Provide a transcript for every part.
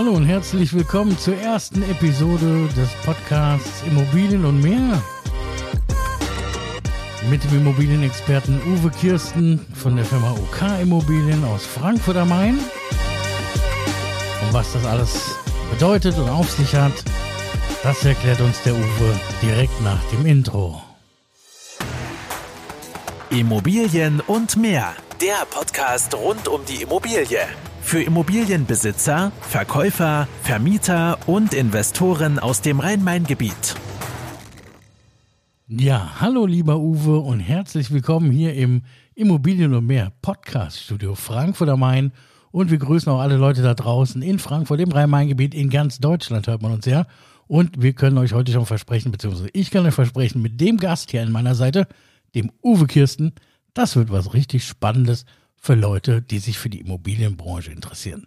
Hallo und herzlich willkommen zur ersten Episode des Podcasts Immobilien und mehr. Mit dem Immobilienexperten Uwe Kirsten von der Firma OK Immobilien aus Frankfurt am Main. Und was das alles bedeutet und auf sich hat, das erklärt uns der Uwe direkt nach dem Intro. Immobilien und mehr. Der Podcast rund um die Immobilie. Für Immobilienbesitzer, Verkäufer, Vermieter und Investoren aus dem Rhein-Main-Gebiet. Ja, hallo lieber Uwe und herzlich willkommen hier im Immobilien und mehr Podcast Studio Frankfurt am Main. Und wir grüßen auch alle Leute da draußen in Frankfurt, im Rhein-Main-Gebiet, in ganz Deutschland hört man uns ja. Und wir können euch heute schon versprechen, beziehungsweise ich kann euch versprechen, mit dem Gast hier an meiner Seite, dem Uwe Kirsten, das wird was richtig Spannendes für Leute, die sich für die Immobilienbranche interessieren.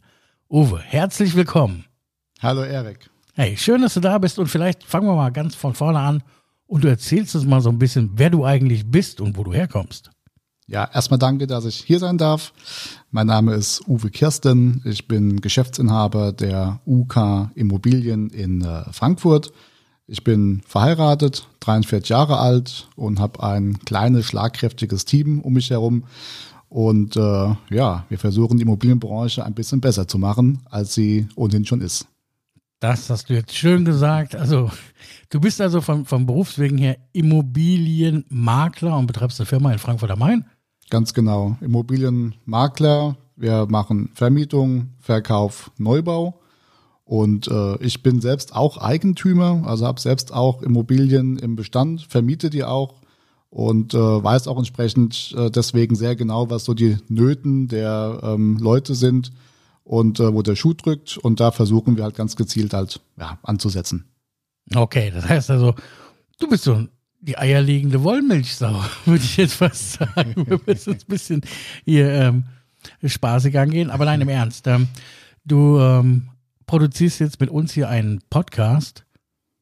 Uwe, herzlich willkommen. Hallo Erik. Hey, schön, dass du da bist und vielleicht fangen wir mal ganz von vorne an und du erzählst uns mal so ein bisschen, wer du eigentlich bist und wo du herkommst. Ja, erstmal danke, dass ich hier sein darf. Mein Name ist Uwe Kirsten. Ich bin Geschäftsinhaber der UK Immobilien in äh, Frankfurt. Ich bin verheiratet, 43 Jahre alt und habe ein kleines, schlagkräftiges Team um mich herum. Und äh, ja, wir versuchen die Immobilienbranche ein bisschen besser zu machen, als sie ohnehin schon ist. Das hast du jetzt schön gesagt. Also, du bist also vom, vom Berufswegen her Immobilienmakler und betreibst eine Firma in Frankfurt am Main. Ganz genau. Immobilienmakler. Wir machen Vermietung, Verkauf, Neubau. Und äh, ich bin selbst auch Eigentümer, also habe selbst auch Immobilien im Bestand, vermiete die auch und äh, weiß auch entsprechend äh, deswegen sehr genau, was so die Nöten der ähm, Leute sind und äh, wo der Schuh drückt. Und da versuchen wir halt ganz gezielt halt ja, anzusetzen. Okay, das heißt also, du bist so die eierlegende Wollmilchsau, würde ich jetzt fast sagen. Wir müssen uns ein bisschen hier ähm, spaßig angehen. Aber nein, im Ernst. Ähm, du ähm, produzierst jetzt mit uns hier einen Podcast.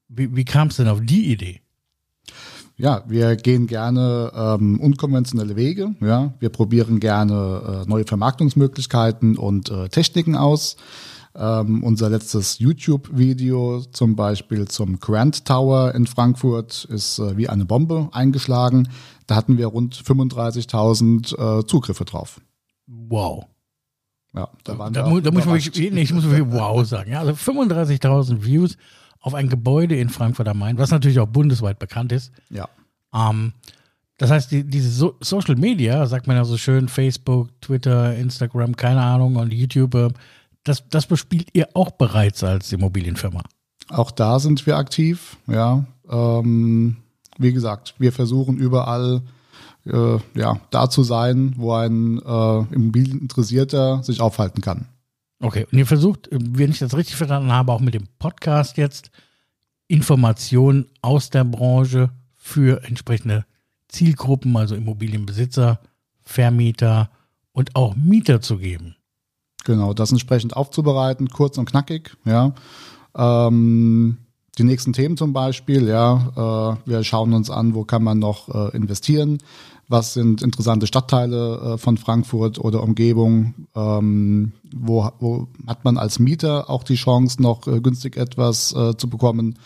Wie, wie kam es denn auf die Idee? Ja, wir gehen gerne ähm, unkonventionelle Wege. Ja, wir probieren gerne äh, neue Vermarktungsmöglichkeiten und äh, Techniken aus. Ähm, unser letztes YouTube-Video zum Beispiel zum Grand Tower in Frankfurt ist äh, wie eine Bombe eingeschlagen. Da hatten wir rund 35.000 äh, Zugriffe drauf. Wow. Ja, da waren da, da, da muss ich, wirklich, nee, ich muss wirklich wow sagen. Ja, also 35.000 Views auf ein Gebäude in Frankfurt am Main, was natürlich auch bundesweit bekannt ist. Ja. Ähm, das heißt, die, diese so Social Media, sagt man ja so schön, Facebook, Twitter, Instagram, keine Ahnung, und YouTube, äh, das, das bespielt ihr auch bereits als Immobilienfirma. Auch da sind wir aktiv, ja. Ähm, wie gesagt, wir versuchen überall äh, ja, da zu sein, wo ein äh, Immobilieninteressierter sich aufhalten kann. Okay, und ihr versucht, wenn ich das richtig verstanden habe, auch mit dem Podcast jetzt Informationen aus der Branche für entsprechende Zielgruppen, also Immobilienbesitzer, Vermieter und auch Mieter zu geben. Genau, das entsprechend aufzubereiten, kurz und knackig, ja. Ähm, die nächsten Themen zum Beispiel, ja, äh, wir schauen uns an, wo kann man noch äh, investieren, was sind interessante Stadtteile äh, von Frankfurt oder Umgebung, ähm, wo, wo hat man als Mieter auch die Chance, noch äh, günstig etwas äh, zu bekommen,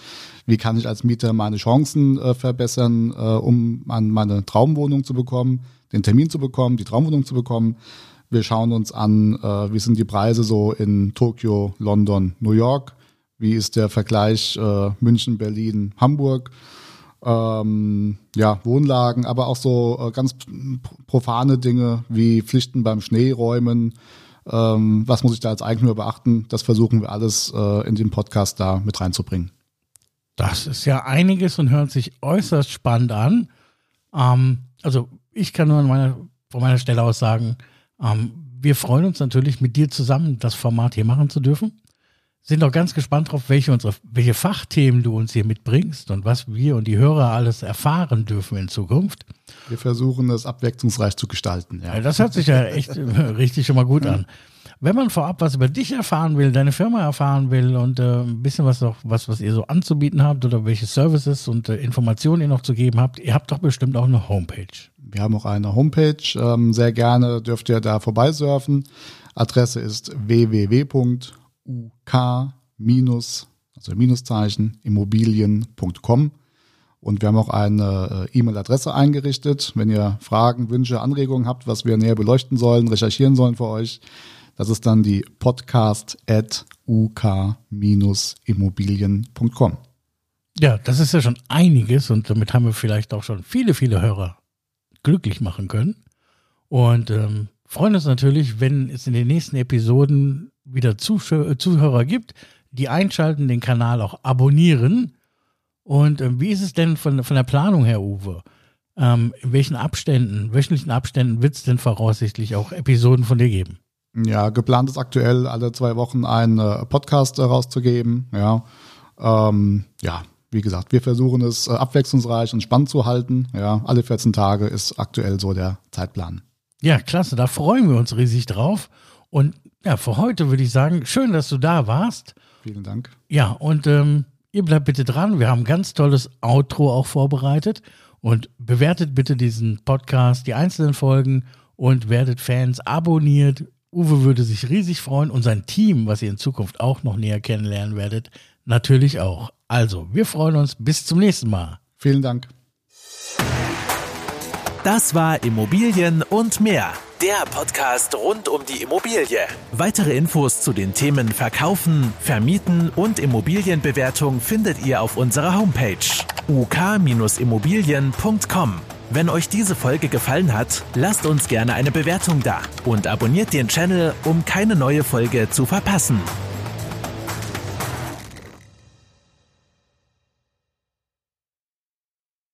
wie kann ich als Mieter meine Chancen äh, verbessern, um an meine Traumwohnung zu bekommen, den Termin zu bekommen, die Traumwohnung zu bekommen. Wir schauen uns an, wie sind die Preise so in Tokio, London, New York wie ist der Vergleich äh, München, Berlin, Hamburg? Ähm, ja, Wohnlagen, aber auch so äh, ganz profane Dinge wie Pflichten beim Schneeräumen. Ähm, was muss ich da als Eigentümer beachten? Das versuchen wir alles äh, in den Podcast da mit reinzubringen. Das ist ja einiges und hört sich äußerst spannend an. Ähm, also ich kann nur meiner, von meiner Stelle aus sagen, ähm, wir freuen uns natürlich mit dir zusammen das Format hier machen zu dürfen sind auch ganz gespannt drauf, welche, unsere, welche Fachthemen du uns hier mitbringst und was wir und die Hörer alles erfahren dürfen in Zukunft. Wir versuchen es abwechslungsreich zu gestalten. Ja. Das hört sich ja echt richtig schon mal gut an. Wenn man vorab was über dich erfahren will, deine Firma erfahren will und äh, ein bisschen was noch, was, was ihr so anzubieten habt oder welche Services und äh, Informationen ihr noch zu geben habt, ihr habt doch bestimmt auch eine Homepage. Wir haben auch eine Homepage. Ähm, sehr gerne dürft ihr da vorbeisurfen. Adresse ist www minus, also Minuszeichen, immobilien.com. Und wir haben auch eine äh, E-Mail-Adresse eingerichtet. Wenn ihr Fragen, Wünsche, Anregungen habt, was wir näher beleuchten sollen, recherchieren sollen für euch, das ist dann die podcast at uk-immobilien.com. Ja, das ist ja schon einiges und damit haben wir vielleicht auch schon viele, viele Hörer glücklich machen können. Und ähm, freuen uns natürlich, wenn es in den nächsten Episoden wieder Zuschauer, Zuhörer gibt, die einschalten, den Kanal auch abonnieren. Und ähm, wie ist es denn von, von der Planung her, Uwe? Ähm, in welchen Abständen, wöchentlichen Abständen wird es denn voraussichtlich auch Episoden von dir geben? Ja, geplant ist aktuell alle zwei Wochen einen äh, Podcast äh, rauszugeben. Ja, ähm, ja, wie gesagt, wir versuchen es äh, abwechslungsreich und spannend zu halten. Ja, alle 14 Tage ist aktuell so der Zeitplan. Ja, klasse, da freuen wir uns riesig drauf. Und ja, für heute würde ich sagen, schön, dass du da warst. Vielen Dank. Ja, und ähm, ihr bleibt bitte dran. Wir haben ein ganz tolles Outro auch vorbereitet. Und bewertet bitte diesen Podcast, die einzelnen Folgen und werdet Fans, abonniert, Uwe würde sich riesig freuen und sein Team, was ihr in Zukunft auch noch näher kennenlernen werdet, natürlich auch. Also, wir freuen uns. Bis zum nächsten Mal. Vielen Dank. Das war Immobilien und mehr. Der Podcast rund um die Immobilie. Weitere Infos zu den Themen Verkaufen, Vermieten und Immobilienbewertung findet ihr auf unserer Homepage uk-immobilien.com. Wenn euch diese Folge gefallen hat, lasst uns gerne eine Bewertung da und abonniert den Channel, um keine neue Folge zu verpassen.